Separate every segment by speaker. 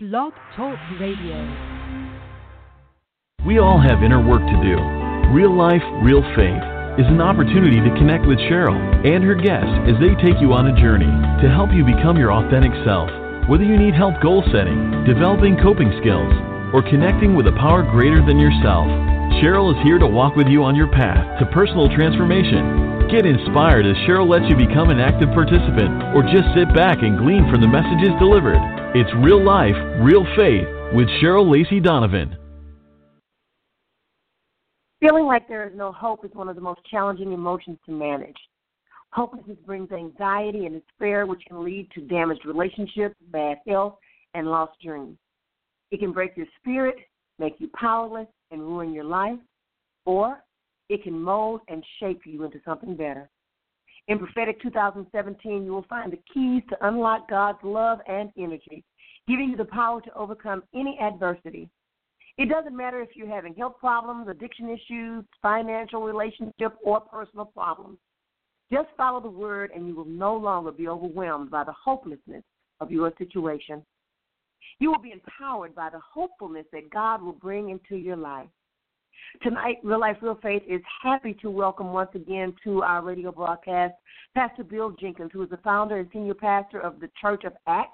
Speaker 1: Blog Talk Radio.
Speaker 2: We all have inner work to do. Real life, real faith is an opportunity to connect with Cheryl and her guests as they take you on a journey to help you become your authentic self. Whether you need help goal setting, developing coping skills, or connecting with a power greater than yourself, Cheryl is here to walk with you on your path to personal transformation. Get inspired as Cheryl lets you become an active participant or just sit back and glean from the messages delivered. It's Real Life, Real Faith with Cheryl Lacey Donovan.
Speaker 3: Feeling like there is no hope is one of the most challenging emotions to manage. Hopelessness brings anxiety and despair, which can lead to damaged relationships, bad health, and lost dreams. It can break your spirit, make you powerless, and ruin your life, or it can mold and shape you into something better. In Prophetic 2017, you will find the keys to unlock God's love and energy, giving you the power to overcome any adversity. It doesn't matter if you're having health problems, addiction issues, financial relationship, or personal problems. Just follow the word, and you will no longer be overwhelmed by the hopelessness of your situation. You will be empowered by the hopefulness that God will bring into your life. Tonight, Real Life, Real Faith is happy to welcome once again to our radio broadcast Pastor Bill Jenkins, who is the founder and senior pastor of the Church of Acts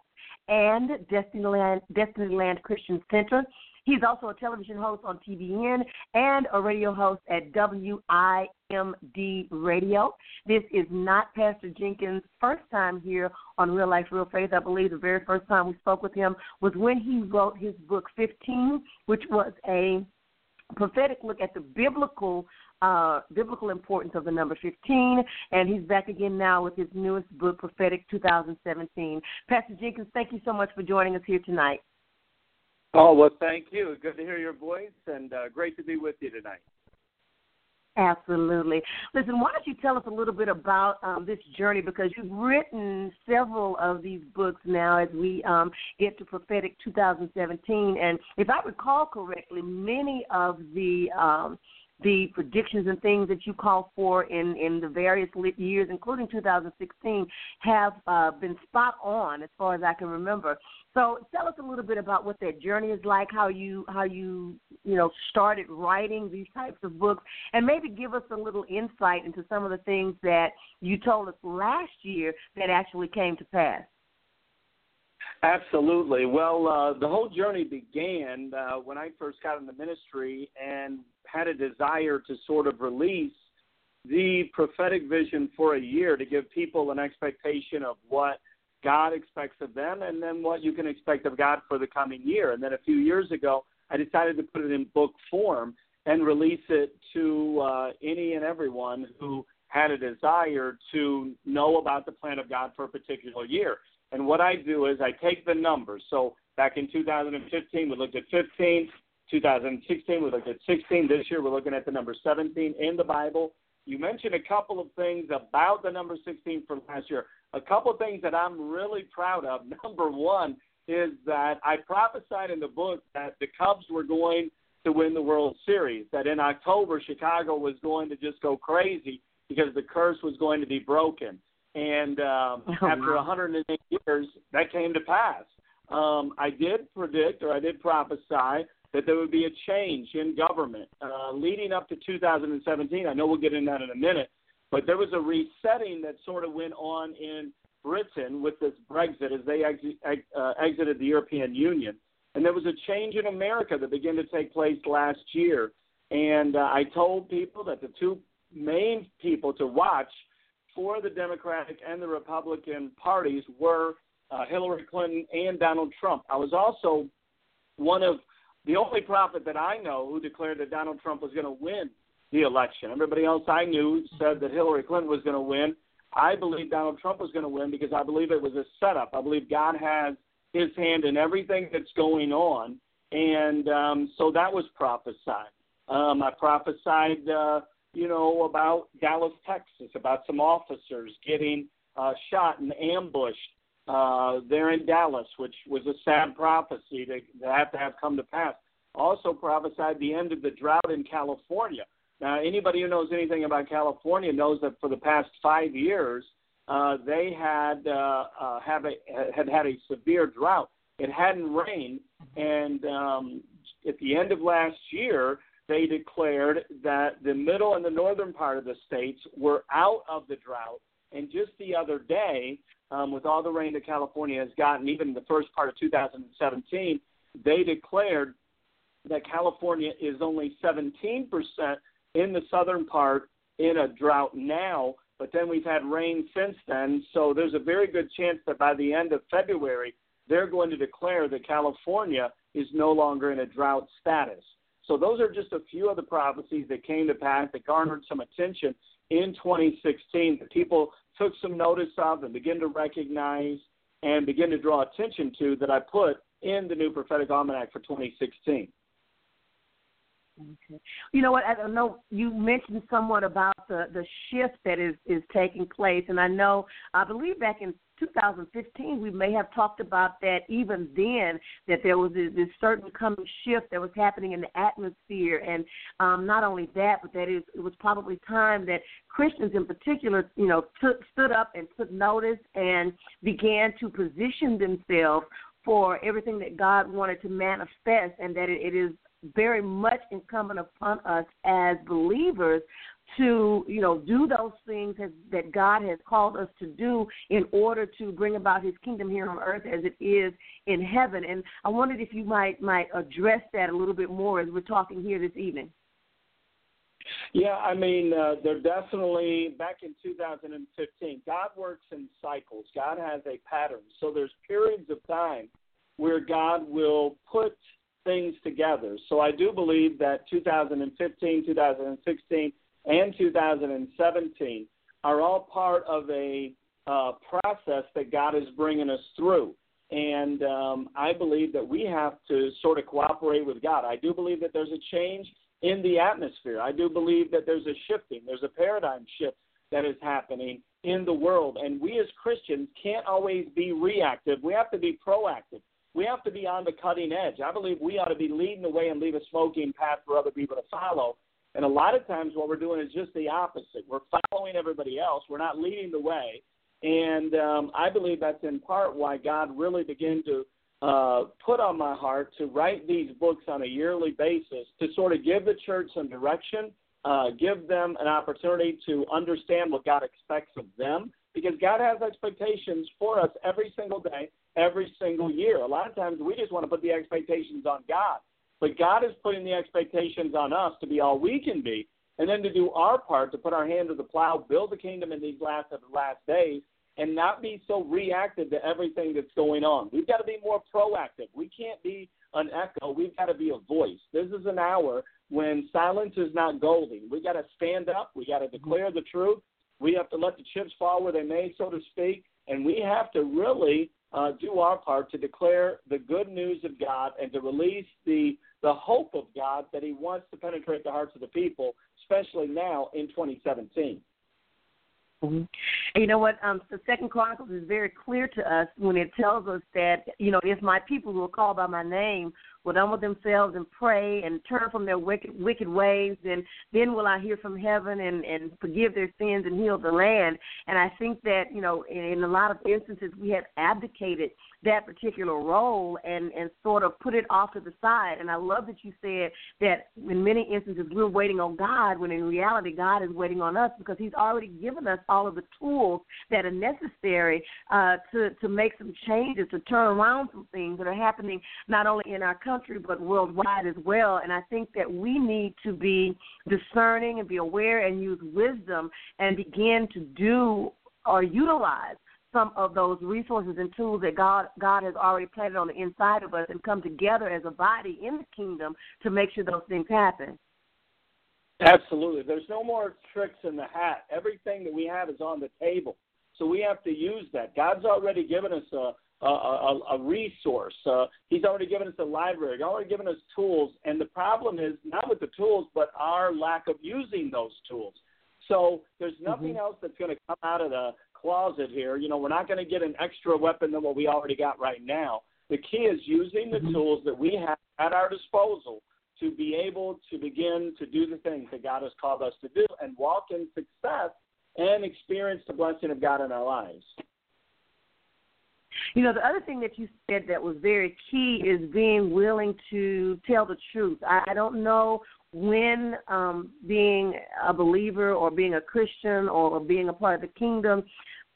Speaker 3: and Destinyland Christian Center. He's also a television host on TBN and a radio host at WIMD Radio. This is not Pastor Jenkins' first time here on Real Life, Real Faith. I believe the very first time we spoke with him was when he wrote his book 15, which was a prophetic look at the biblical uh, biblical importance of the number 15, and he's back again now with his newest book, Prophetic 2017. Pastor Jenkins, thank you so much for joining us here tonight.
Speaker 4: Oh, well, thank you. Good to hear your voice, and uh, great to be with you tonight.
Speaker 3: Absolutely. Listen, why don't you tell us a little bit about um, this journey because you've written several of these books now as we um, get to prophetic 2017, and if I recall correctly, many of the um, the predictions and things that you call for in in the various years, including 2016, have uh, been spot on as far as I can remember. So tell us a little bit about what that journey is like, how you how you you know started writing these types of books, and maybe give us a little insight into some of the things that you told us last year that actually came to pass.
Speaker 4: Absolutely. Well, uh, the whole journey began uh, when I first got in the ministry and had a desire to sort of release the prophetic vision for a year to give people an expectation of what God expects of them and then what you can expect of God for the coming year. And then a few years ago, I decided to put it in book form and release it to uh, any and everyone who had a desire to know about the plan of God for a particular year. And what I do is I take the numbers. So back in 2015, we looked at 15. 2016, we looked at 16. This year, we're looking at the number 17 in the Bible. You mentioned a couple of things about the number 16 from last year. A couple of things that I'm really proud of. Number one is that I prophesied in the book that the Cubs were going to win the World Series, that in October, Chicago was going to just go crazy because the curse was going to be broken. And um, oh, after 108 years, that came to pass. Um, I did predict or I did prophesy that there would be a change in government uh, leading up to 2017. I know we'll get into that in a minute, but there was a resetting that sort of went on in Britain with this Brexit as they ex- uh, exited the European Union. And there was a change in America that began to take place last year. And uh, I told people that the two main people to watch for the Democratic and the Republican parties were uh, Hillary Clinton and Donald Trump. I was also one of the only prophet that I know who declared that Donald Trump was going to win the election. Everybody else I knew said that Hillary Clinton was going to win. I believe Donald Trump was going to win because I believe it was a setup. I believe God has his hand in everything that's going on. And um, so that was prophesied. Um, I prophesied uh, you know, about Dallas, Texas, about some officers getting uh, shot and ambushed uh, there in Dallas, which was a sad prophecy that, that had to have come to pass. Also prophesied the end of the drought in California. Now, anybody who knows anything about California knows that for the past five years, uh, they had uh, uh, have a, had had a severe drought. It hadn't rained, and um, at the end of last year, they declared that the middle and the northern part of the states were out of the drought. And just the other day, um, with all the rain that California has gotten, even the first part of 2017, they declared that California is only 17% in the southern part in a drought now, but then we've had rain since then. So there's a very good chance that by the end of February, they're going to declare that California is no longer in a drought status. So those are just a few of the prophecies that came to pass that garnered some attention in 2016 that people took some notice of and begin to recognize and begin to draw attention to that I put in the new prophetic almanac for 2016.
Speaker 3: Okay. You know what? I don't know you mentioned somewhat about the the shift that is is taking place, and I know I believe back in 2015 we may have talked about that even then that there was this, this certain coming shift that was happening in the atmosphere, and um, not only that, but that it, it was probably time that Christians in particular, you know, took stood up and took notice and began to position themselves for everything that God wanted to manifest, and that it, it is very much incumbent upon us as believers to you know do those things that God has called us to do in order to bring about His kingdom here on earth as it is in heaven. And I wondered if you might might address that a little bit more as we're talking here this evening.
Speaker 4: Yeah, I mean, uh, they're definitely back in 2015. God works in cycles. God has a pattern. So there's periods of time where God will put things together. So I do believe that 2015, 2016, and 2017 are all part of a uh, process that God is bringing us through. And um, I believe that we have to sort of cooperate with God. I do believe that there's a change in the atmosphere. I do believe that there's a shifting, there's a paradigm shift that is happening in the world. And we as Christians can't always be reactive, we have to be proactive we have to be on the cutting edge. I believe we ought to be leading the way and leave a smoking path for other people to follow. And a lot of times, what we're doing is just the opposite. We're following everybody else. We're not leading the way. And um, I believe that's in part why God really began to uh, put on my heart to write these books on a yearly basis to sort of give the church some direction, uh, give them an opportunity to understand what God expects of them, because God has expectations for us every single day every single year. A lot of times we just want to put the expectations on God, but God is putting the expectations on us to be all we can be, and then to do our part to put our hand to the plow, build the kingdom in these last of the last days, and not be so reactive to everything that's going on. We've got to be more proactive. We can't be an echo. We've got to be a voice. This is an hour when silence is not golden. We got to stand up. We got to declare the truth. We have to let the chips fall where they may, so to speak, and we have to really uh, do our part to declare the good news of God and to release the the hope of God that He wants to penetrate the hearts of the people, especially now in 2017.
Speaker 3: Mm-hmm. And you know what? Um, the Second Chronicles is very clear to us when it tells us that you know if my people are called by my name will humble themselves and pray and turn from their wicked wicked ways, then then will I hear from heaven and and forgive their sins and heal the land. And I think that you know in, in a lot of instances we have abdicated that particular role and and sort of put it off to the side. And I love that you said that in many instances we're waiting on God when in reality God is waiting on us because He's already given us all of the tools that are necessary uh, to to make some changes to turn around some things that are happening not only in our country but worldwide as well. And I think that we need to be discerning and be aware and use wisdom and begin to do or utilize some of those resources and tools that God God has already planted on the inside of us and come together as a body in the kingdom to make sure those things happen.
Speaker 4: Absolutely. There's no more tricks in the hat. Everything that we have is on the table. So we have to use that. God's already given us a a, a, a resource. Uh, he's already given us a library. He's already given us tools. And the problem is not with the tools, but our lack of using those tools. So there's nothing mm-hmm. else that's going to come out of the closet here. You know, we're not going to get an extra weapon than what we already got right now. The key is using the mm-hmm. tools that we have at our disposal to be able to begin to do the things that God has called us to do and walk in success and experience the blessing of God in our lives.
Speaker 3: You know, the other thing that you said that was very key is being willing to tell the truth. I, I don't know when um, being a believer or being a Christian or being a part of the kingdom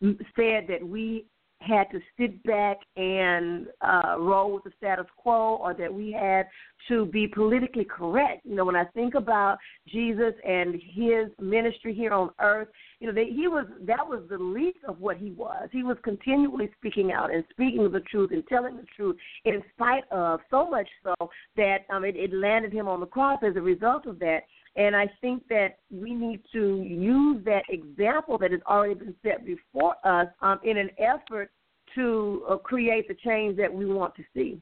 Speaker 3: said that we had to sit back and uh, roll with the status quo or that we had to be politically correct. You know, when I think about Jesus and his ministry here on earth, you know, they, he was that was the least of what he was. He was continually speaking out and speaking the truth and telling the truth in spite of so much so that um, it, it landed him on the cross as a result of that. And I think that we need to use that example that has already been set before us um, in an effort to uh, create the change that we want to see.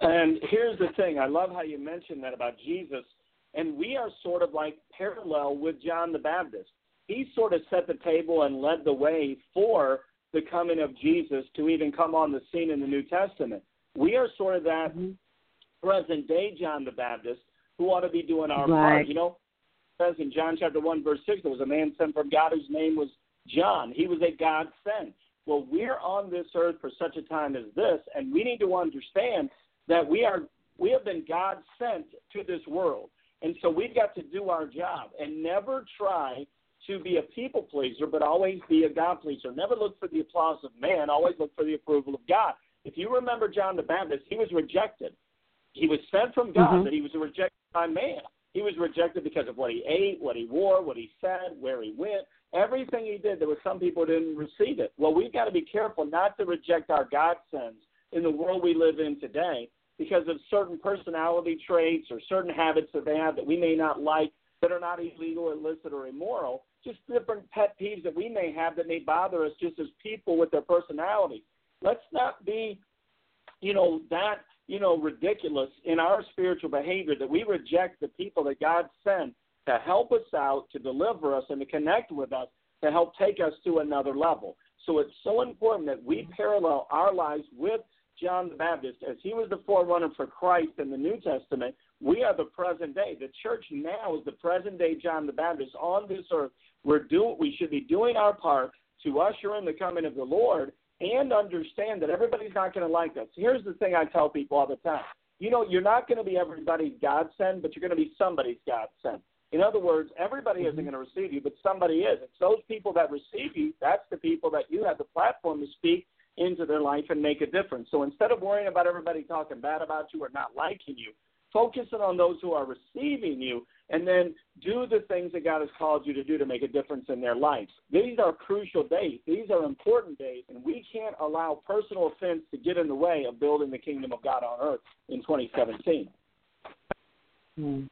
Speaker 4: And here's the thing I love how you mentioned that about Jesus. And we are sort of like parallel with John the Baptist. He sort of set the table and led the way for the coming of Jesus to even come on the scene in the New Testament. We are sort of that mm-hmm. present day John the Baptist who ought to be doing our
Speaker 3: right.
Speaker 4: part. You know, it says in John chapter 1, verse 6, there was a man sent from God whose name was John. He was a God sent. Well, we're on this earth for such a time as this, and we need to understand that we are we have been God sent to this world. And so we've got to do our job and never try to be a people pleaser, but always be a God pleaser. Never look for the applause of man, always look for the approval of God. If you remember John the Baptist, he was rejected. He was sent from God, mm-hmm. but he was rejected by man. He was rejected because of what he ate, what he wore, what he said, where he went. Everything he did, there were some people who didn't receive it. Well, we've got to be careful not to reject our God sends in the world we live in today because of certain personality traits or certain habits that they have that we may not like that are not illegal, illicit, or immoral. Just different pet peeves that we may have that may bother us just as people with their personality. Let's not be, you know, that you know, ridiculous in our spiritual behavior that we reject the people that God sent to help us out, to deliver us, and to connect with us to help take us to another level. So it's so important that we parallel our lives with John the Baptist as he was the forerunner for Christ in the New Testament. We are the present day. The church now is the present day John the Baptist on this earth. We're doing we should be doing our part to usher in the coming of the Lord and understand that everybody's not going to like us. Here's the thing I tell people all the time. You know, you're not going to be everybody's godsend, but you're going to be somebody's godsend. In other words, everybody mm-hmm. isn't going to receive you, but somebody is. It's those people that receive you, that's the people that you have the platform to speak into their life and make a difference. So instead of worrying about everybody talking bad about you or not liking you, focusing on those who are receiving you and then do the things that God has called you to do to make a difference in their lives. These are crucial days. These are important days, and we can't allow personal offense to get in the way of building the kingdom of God on earth in 2017.
Speaker 3: Mm.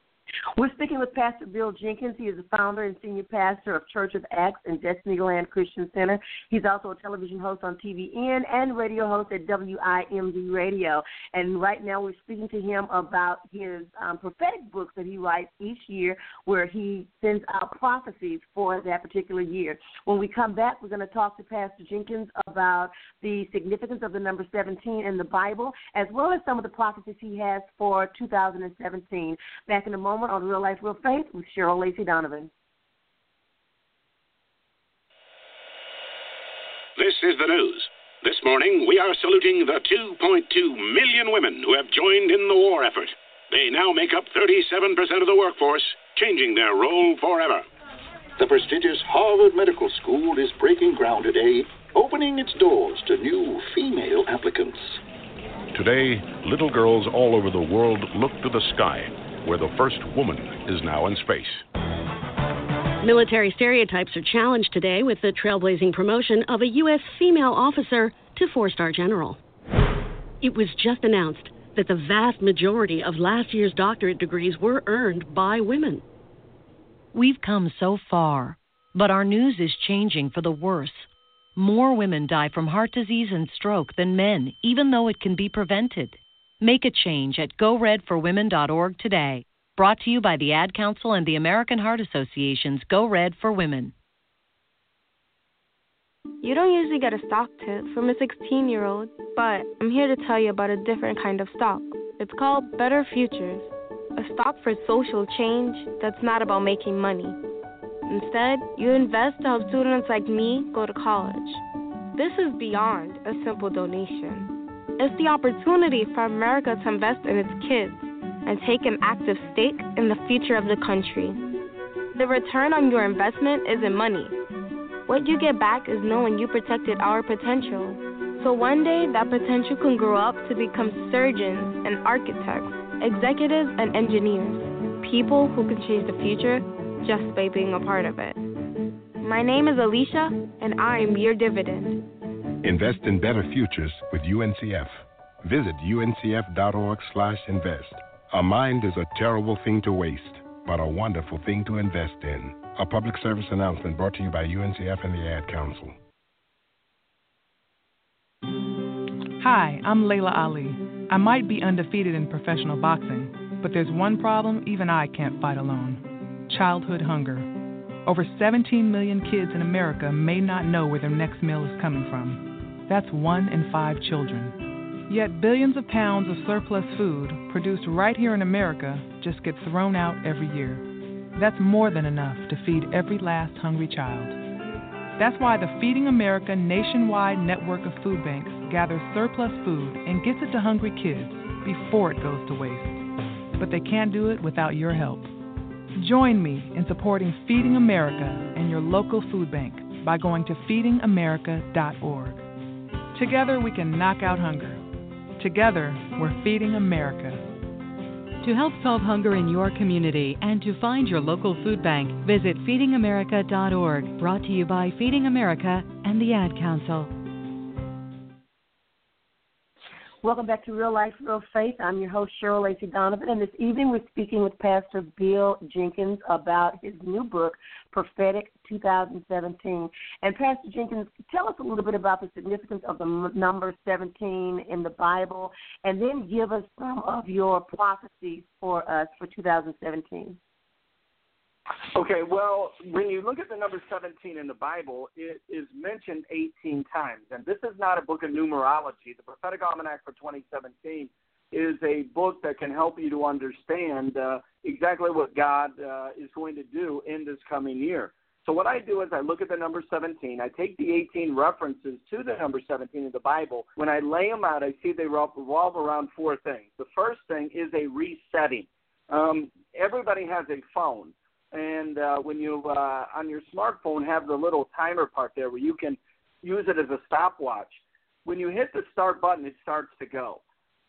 Speaker 3: We're speaking with Pastor Bill Jenkins. He is the founder and senior pastor of Church of Acts and Destinyland Christian Center. He's also a television host on TBN and radio host at WIMD Radio. And right now we're speaking to him about his um, prophetic books that he writes each year where he sends out prophecies for that particular year. When we come back, we're going to talk to Pastor Jenkins about the significance of the number 17 in the Bible, as well as some of the prophecies he has for 2017. Back in a moment on Real Life, Real Faith with Cheryl Lacey Donovan.
Speaker 5: This is the news. This morning, we are saluting the 2.2 million women who have joined in the war effort. They now make up 37% of the workforce, changing their role forever.
Speaker 6: The prestigious Harvard Medical School is breaking ground today, opening its doors to new female applicants.
Speaker 7: Today, little girls all over the world look to the sky where the first woman is now in space.
Speaker 8: Military stereotypes are challenged today with the trailblazing promotion of a U.S. female officer to four star general. It was just announced that the vast majority of last year's doctorate degrees were earned by women.
Speaker 1: We've come so far, but our news is changing for the worse. More women die from heart disease and stroke than men, even though it can be prevented. Make a change at goredforwomen.org today. Brought to you by the Ad Council and the American Heart Association's Go Red for Women.
Speaker 9: You don't usually get a stock tip from a 16 year old, but I'm here to tell you about a different kind of stock. It's called Better Futures, a stock for social change that's not about making money. Instead, you invest to help students like me go to college. this is beyond a simple donation. It's the opportunity for America to invest in its kids and take an active stake in the future of the country. The return on your investment isn't money. What you get back is knowing you protected our potential. So one day, that potential can grow up to become surgeons and architects, executives and engineers, people who can change the future just by being a part of it. My name is Alicia, and I'm your dividend.
Speaker 10: Invest in better futures with UNCF. Visit uncf.org/invest. A mind is a terrible thing to waste but a wonderful thing to invest in. A public service announcement brought to you by UNCF and the Ad Council.
Speaker 11: Hi, I'm Laila Ali. I might be undefeated in professional boxing, but there's one problem even I can't fight alone childhood hunger. Over 17 million kids in America may not know where their next meal is coming from. That's one in five children. Yet billions of pounds of surplus food produced right here in America just get thrown out every year. That's more than enough to feed every last hungry child. That's why the Feeding America nationwide network of food banks gathers surplus food and gets it to hungry kids before it goes to waste. But they can't do it without your help. Join me in supporting Feeding America and your local food bank by going to feedingamerica.org. Together we can knock out hunger. Together, we're feeding America.
Speaker 1: To help solve hunger in your community and to find your local food bank, visit feedingamerica.org, brought to you by Feeding America and the Ad Council.
Speaker 3: Welcome back to Real Life, Real Faith. I'm your host, Cheryl Lacey Donovan, and this evening we're speaking with Pastor Bill Jenkins about his new book, Prophetic 2017. And Pastor Jenkins, tell us a little bit about the significance of the number 17 in the Bible, and then give us some of your prophecies for us for 2017.
Speaker 4: Okay, well, when you look at the number 17 in the Bible, it is mentioned 18 times. And this is not a book of numerology. The Prophetic Almanac for 2017 is a book that can help you to understand uh, exactly what God uh, is going to do in this coming year. So, what I do is I look at the number 17. I take the 18 references to the number 17 in the Bible. When I lay them out, I see they revolve around four things. The first thing is a resetting. Um, everybody has a phone and uh, when you uh, on your smartphone have the little timer part there where you can use it as a stopwatch. When you hit the start button, it starts to go.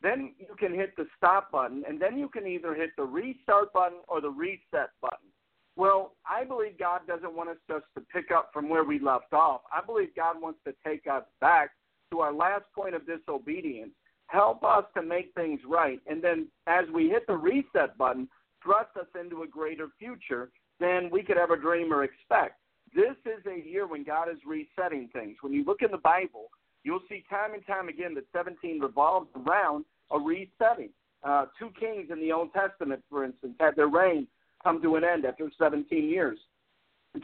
Speaker 4: Then you can hit the stop button, and then you can either hit the restart button or the reset button. Well, I believe God doesn't want us just to pick up from where we left off. I believe God wants to take us back to our last point of disobedience, help us to make things right, and then as we hit the reset button, thrust us into a greater future than we could ever dream or expect. This is a year when God is resetting things. When you look in the Bible, you'll see time and time again that 17 revolves around a resetting. Uh, two kings in the Old Testament, for instance, had their reign come to an end after 17 years.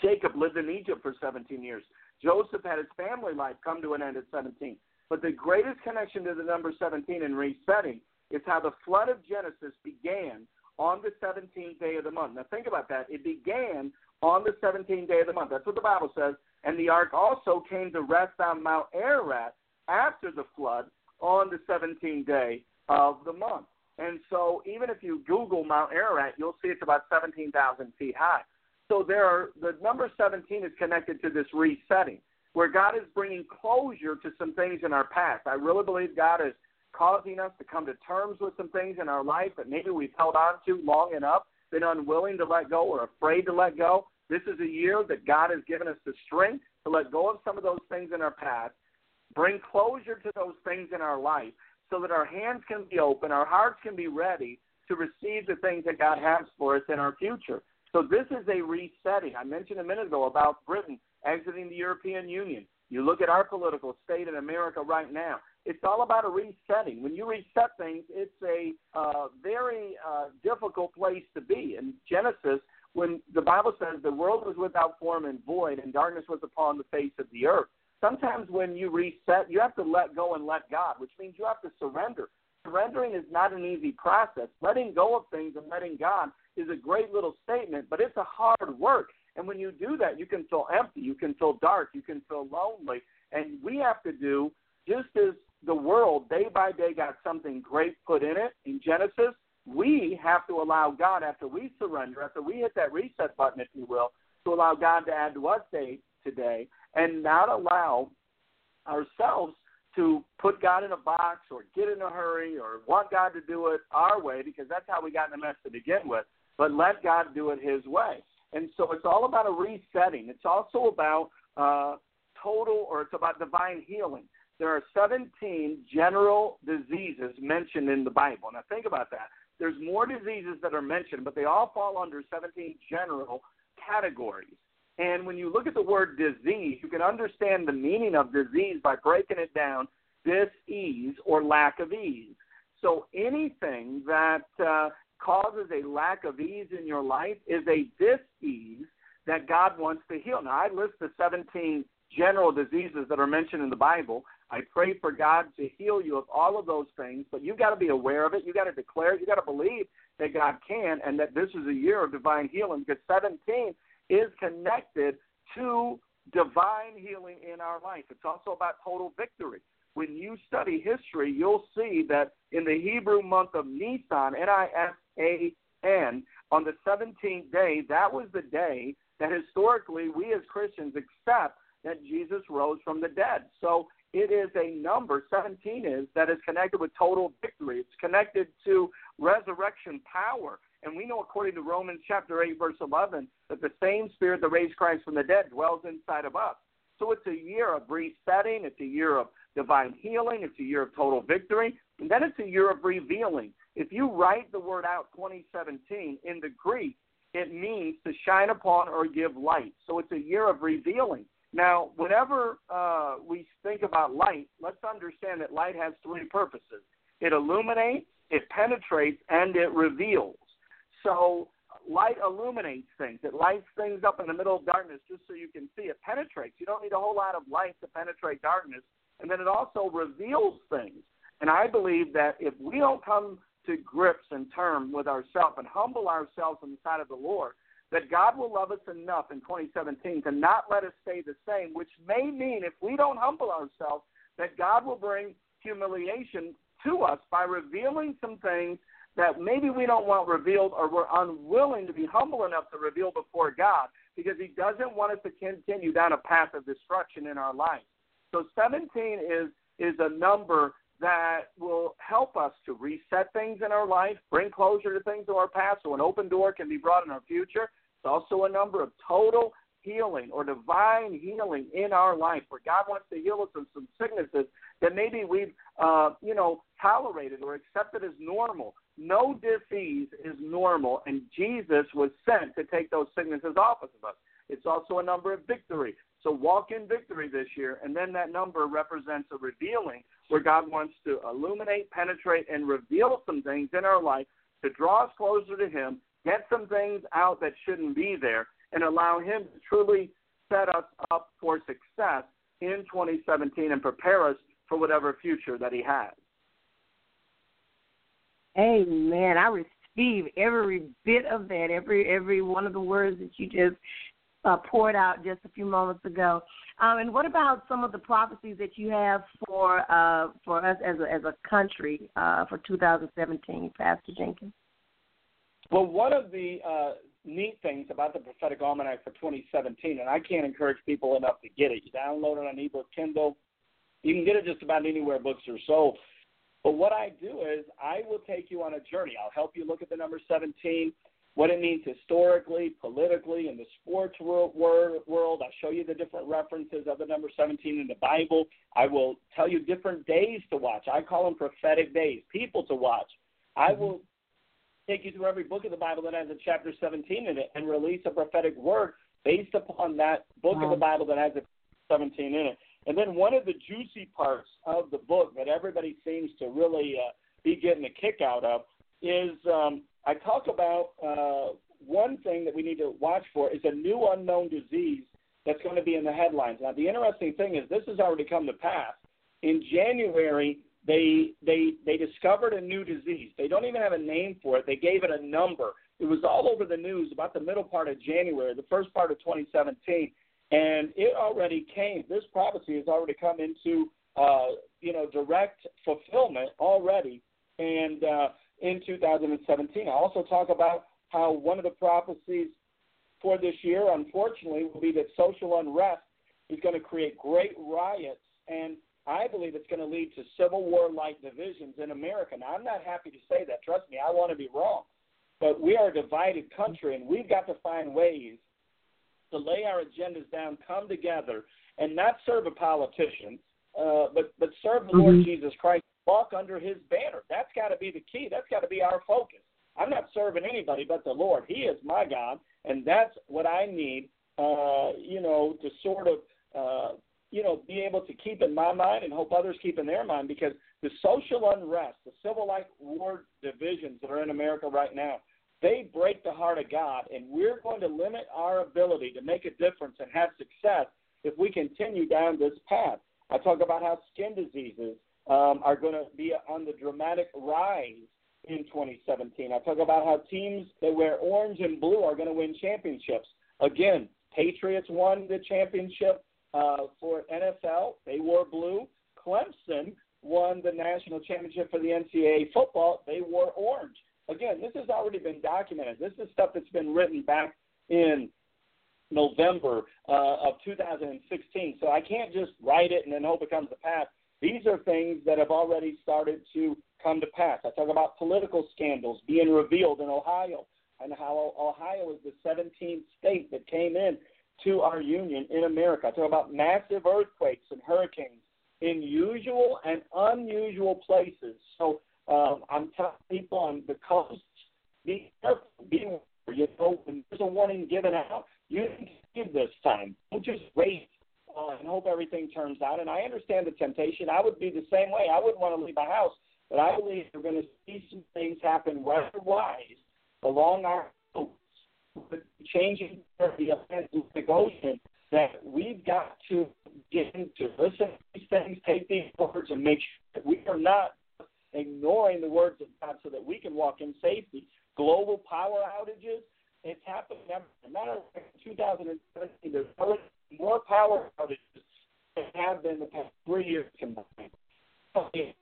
Speaker 4: Jacob lived in Egypt for 17 years. Joseph had his family life come to an end at 17. But the greatest connection to the number 17 in resetting is how the flood of Genesis began on the 17th day of the month. Now, think about that. It began on the 17th day of the month. That's what the Bible says. And the ark also came to rest on Mount Ararat after the flood on the 17th day of the month. And so, even if you Google Mount Ararat, you'll see it's about 17,000 feet high. So, there are, the number 17 is connected to this resetting, where God is bringing closure to some things in our past. I really believe God is causing us to come to terms with some things in our life that maybe we've held on to long enough, been unwilling to let go or afraid to let go. This is a year that God has given us the strength to let go of some of those things in our past, bring closure to those things in our life so that our hands can be open, our hearts can be ready to receive the things that God has for us in our future. So this is a resetting. I mentioned a minute ago about Britain exiting the European Union. You look at our political state in America right now it's all about a resetting. When you reset things, it's a uh, very uh, difficult place to be. In Genesis, when the Bible says the world was without form and void, and darkness was upon the face of the earth, sometimes when you reset, you have to let go and let God, which means you have to surrender. Surrendering is not an easy process. Letting go of things and letting God is a great little statement, but it's a hard work. And when you do that, you can feel empty, you can feel dark, you can feel lonely, And we have to do just as the world day by day got something great put in it in Genesis, we have to allow God, after we surrender, after we hit that reset button, if you will, to allow God to add to us day today and not allow ourselves to put God in a box or get in a hurry or want God to do it our way because that's how we got in the mess to begin with, but let God do it His way. And so it's all about a resetting. It's also about uh, total or it's about divine healing. There are 17 general diseases mentioned in the Bible. Now think about that. There's more diseases that are mentioned, but they all fall under 17 general categories. And when you look at the word disease, you can understand the meaning of disease by breaking it down dis-ease or lack of ease. So anything that uh, causes a lack of ease in your life is a dis-ease that God wants to heal. Now, I list the 17 general diseases that are mentioned in the Bible. I pray for God to heal you of all of those things, but you've got to be aware of it. You've got to declare it. You've got to believe that God can and that this is a year of divine healing because 17 is connected to divine healing in our life. It's also about total victory. When you study history, you'll see that in the Hebrew month of Nisan, N I S A N, on the 17th day, that was the day that historically we as Christians accept that Jesus rose from the dead. So it is a number, 17 is, that is connected with total victory. It's connected to resurrection power. And we know, according to Romans chapter 8, verse 11, that the same Spirit that raised Christ from the dead dwells inside of us. So it's a year of resetting, it's a year of divine healing, it's a year of total victory, and then it's a year of revealing. If you write the word out 2017 in the Greek, it means to shine upon or give light. So it's a year of revealing. Now, whenever uh, we think about light, let's understand that light has three purposes it illuminates, it penetrates, and it reveals. So, light illuminates things, it lights things up in the middle of darkness just so you can see. It penetrates. You don't need a whole lot of light to penetrate darkness. And then it also reveals things. And I believe that if we don't come to grips and terms with ourselves and humble ourselves on the side of the Lord, that God will love us enough in 2017 to not let us stay the same, which may mean if we don't humble ourselves, that God will bring humiliation to us by revealing some things that maybe we don't want revealed or we're unwilling to be humble enough to reveal before God because He doesn't want us to continue down a path of destruction in our life. So 17 is is a number that will help us to reset things in our life, bring closure to things in our past, so an open door can be brought in our future. It's also a number of total healing or divine healing in our life, where God wants to heal us of some sicknesses that maybe we've, uh, you know, tolerated or accepted as normal. No disease is normal, and Jesus was sent to take those sicknesses off of us. It's also a number of victory. So walk in victory this year, and then that number represents a revealing where God wants to illuminate, penetrate, and reveal some things in our life to draw us closer to Him, get some things out that shouldn't be there, and allow Him to truly set us up for success in 2017 and prepare us for whatever future that He has.
Speaker 3: Amen. I receive every bit of that, every every one of the words that you just uh, poured out just a few moments ago. Um, and what about some of the prophecies that you have for uh, for us as a, as a country uh, for 2017, Pastor Jenkins?
Speaker 4: Well, one of the uh, neat things about the prophetic almanac for 2017, and I can't encourage people enough to get it. You download it on ebook, Kindle. You can get it just about anywhere books are sold. But what I do is I will take you on a journey. I'll help you look at the number 17 what it means historically, politically, in the sports world, world. I'll show you the different references of the number 17 in the Bible. I will tell you different days to watch. I call them prophetic days, people to watch. I mm-hmm. will take you through every book of the Bible that has a chapter 17 in it and release a prophetic word based upon that book of the Bible that has a 17 in it. And then one of the juicy parts of the book that everybody seems to really uh, be getting a kick out of is um, I talk about uh, one thing that we need to watch for is a new unknown disease that's going to be in the headlines. Now, the interesting thing is this has already come to pass. In January, they they they discovered a new disease. They don't even have a name for it. They gave it a number. It was all over the news about the middle part of January, the first part of 2017, and it already came. This prophecy has already come into uh, you know direct fulfillment already, and uh, in 2017. I also talk about how one of the prophecies for this year, unfortunately, will be that social unrest is going to create great riots, and I believe it's going to lead to civil war like divisions in America. Now, I'm not happy to say that. Trust me, I want to be wrong. But we are a divided country, and we've got to find ways to lay our agendas down, come together, and not serve a politician, uh, but but serve the mm-hmm. Lord Jesus Christ, walk under His banner. That's got to be the key. That's got to be our focus. I'm not serving anybody but the Lord. He is my God, and that's what I need. Uh, you know, to sort of uh, you know be able to keep in my mind and hope others keep in their mind because the social unrest, the civil like war divisions that are in America right now, they break the heart of God, and we're going to limit our ability to make a difference and have success if we continue down this path. I talk about how skin diseases um, are going to be on the dramatic rise in 2017. I talk about how teams that wear orange and blue are going to win championships. Again, Patriots won the championship uh, for NFL. They wore blue. Clemson won the national championship for the NCAA football. They wore orange. Again, this has already been documented. This is stuff that's been written back in November uh, of 2016. So I can't just write it and then hope it comes to pass. These are things that have already started to come to pass. I talk about political scandals being revealed in Ohio and how Ohio is the 17th state that came in to our union in America. I talk about massive earthquakes and hurricanes in usual and unusual places. So um, I'm telling people on the coast, be careful, be aware. you know, when there's a warning given out, you need to give this time. Don't just wait uh, and hope everything turns out. And I understand the temptation. I would be the same way. I wouldn't want to leave my house, but I believe we're going to see some things happen weather-wise along our coast, changing the Atlantic Ocean. That we've got to get into listen to these things, take these words, and make sure that we are not ignoring the words of God so that we can walk in safety. Global power outages, it's happened. Matter of fact, in 2017, there's more power outages than have been the past three years combined. In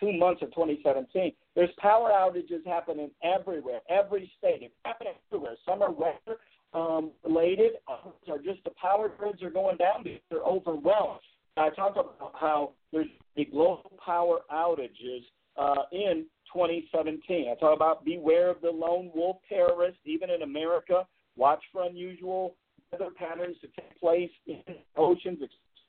Speaker 4: two months of 2017, there's power outages happening everywhere, every state. It's happening everywhere. Some are weather um, related, others are just the power grids are going down because they're overwhelmed. I talk about how there's the global power outages uh, in 2017. I talk about beware of the lone wolf terrorist, even in America. Watch for unusual weather patterns to take place in oceans,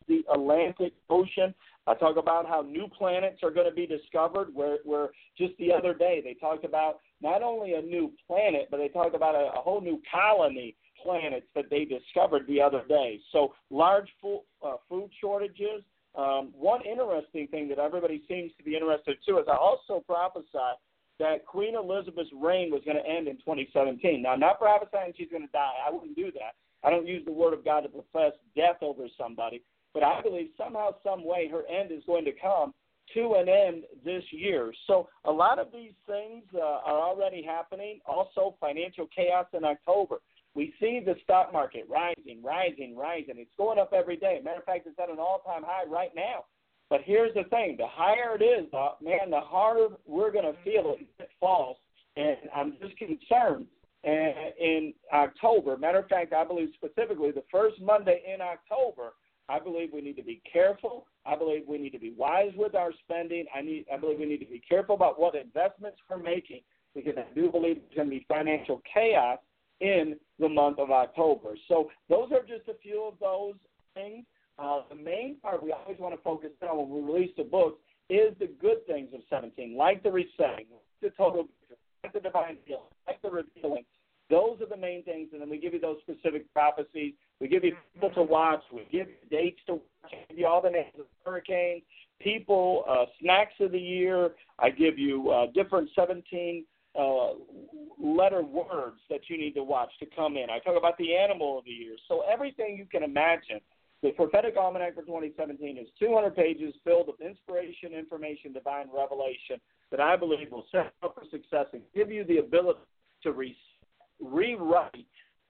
Speaker 4: the Atlantic Ocean. I talk about how new planets are going to be discovered. Where, where just the other day they talked about not only a new planet, but they talked about a, a whole new colony planets that they discovered the other day. So large food, uh, food shortages, um, one interesting thing that everybody seems to be interested too is I also prophesied that Queen Elizabeth's reign was going to end in 2017. Now, not prophesying she's going to die. I wouldn't do that. I don't use the word of God to profess death over somebody, but I believe somehow, some way, her end is going to come to an end this year. So a lot of these things uh, are already happening. Also, financial chaos in October. We see the stock market rising, rising, rising. It's going up every day. Matter of fact, it's at an all-time high right now. But here's the thing: the higher it is, uh, man, the harder we're going to feel it if it falls. And I'm just concerned. And in October, matter of fact, I believe specifically the first Monday in October, I believe we need to be careful. I believe we need to be wise with our spending. I need, I believe we need to be careful about what investments we're making because I do believe there's going to be financial chaos in the month of October. So those are just a few of those things. Uh, the main part we always want to focus on when we release the book is the good things of 17, like the resetting, the total, like the divine healing, like the revealing. Those are the main things, and then we give you those specific prophecies. We give you people to watch. We give you dates to watch. Give you all the names of hurricanes, people, uh, snacks of the year. I give you uh, different 17 uh, letter words that you need to watch to come in. I talk about the animal of the year. So everything you can imagine. The prophetic almanac for 2017 is 200 pages filled with inspiration, information, divine revelation that I believe will set up for success and give you the ability to re- rewrite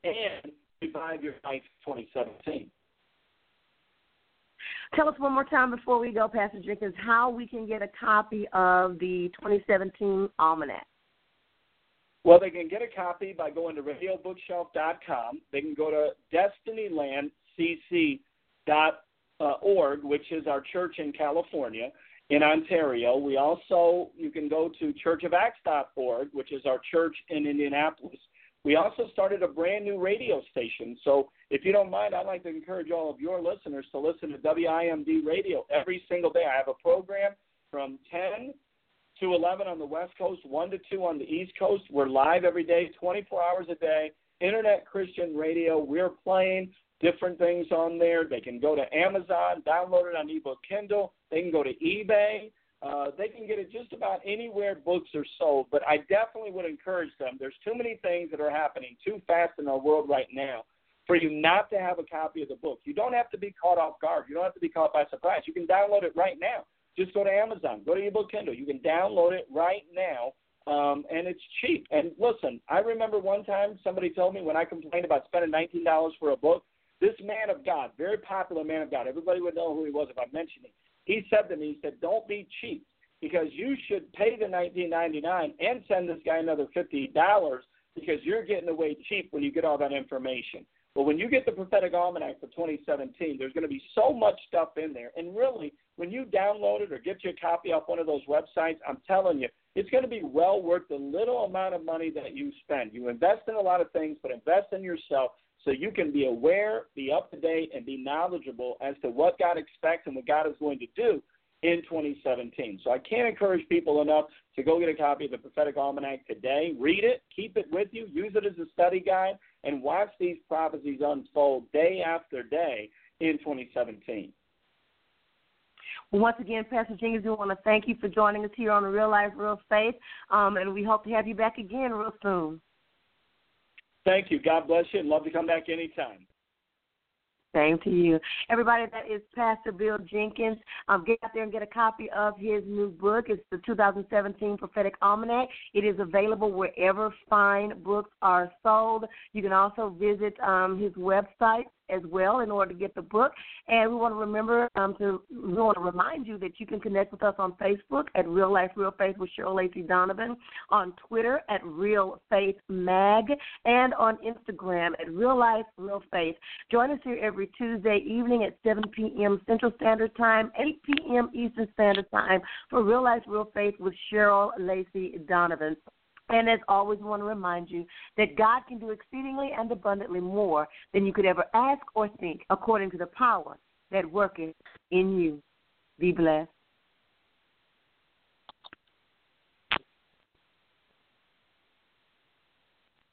Speaker 4: and revive your life 2017.
Speaker 3: Tell us one more time before we go, Pastor Jenkins, how we can get a copy of the 2017 Almanac.
Speaker 4: Well, they can get a copy by going to radiobookshelf.com. They can go to destinylandcc.org, which is our church in California, in Ontario. We also, you can go to churchofacts.org, which is our church in Indianapolis. We also started a brand new radio station. So if you don't mind, I'd like to encourage all of your listeners to listen to WIMD radio every single day. I have a program from 10 to 11 on the West Coast, 1 to 2 on the East Coast. We're live every day, 24 hours a day. Internet Christian radio. We're playing different things on there. They can go to Amazon, download it on ebook Kindle. They can go to eBay. Uh, they can get it just about anywhere books are sold, but I definitely would encourage them. There's too many things that are happening too fast in our world right now for you not to have a copy of the book. You don't have to be caught off guard. You don't have to be caught by surprise. You can download it right now. Just go to Amazon, go to ebook Kindle. You can download it right now, um, and it's cheap. And listen, I remember one time somebody told me when I complained about spending $19 for a book, this man of God, very popular man of God, everybody would know who he was if I mentioned him he said to me, he said, don't be cheap because you should pay the 19.99 and send this guy another $50 because you're getting away cheap when you get all that information. But when you get the prophetic almanac for 2017, there's going to be so much stuff in there. And really, when you download it or get your copy off one of those websites, I'm telling you, it's going to be well worth the little amount of money that you spend. You invest in a lot of things, but invest in yourself so you can be aware, be up to date, and be knowledgeable as to what God expects and what God is going to do in 2017. So I can't encourage people enough to go get a copy of the Prophetic Almanac today. Read it, keep it with you, use it as a study guide, and watch these prophecies unfold day after day in 2017.
Speaker 3: Well, once again, Pastor Jenkins, we want to thank you for joining us here on the Real Life, Real Faith, um, and we hope to have you back again real soon.
Speaker 4: Thank you. God bless you and love to come back anytime.
Speaker 3: Same to you. Everybody, that is Pastor Bill Jenkins. Um, get out there and get a copy of his new book. It's the 2017 Prophetic Almanac. It is available wherever fine books are sold. You can also visit um, his website, as well in order to get the book. And we want to remember um, to we want to remind you that you can connect with us on Facebook at Real Life Real Faith with Cheryl Lacey Donovan, on Twitter at Real Faith Mag, and on Instagram at Real Life Real Faith. Join us here every Tuesday evening at 7 p.m. Central Standard Time, 8 p.m. Eastern Standard Time for Real Life Real Faith with Cheryl Lacey Donovan. And as always, we want to remind you that God can do exceedingly and abundantly more than you could ever ask or think, according to the power that worketh in you. Be blessed.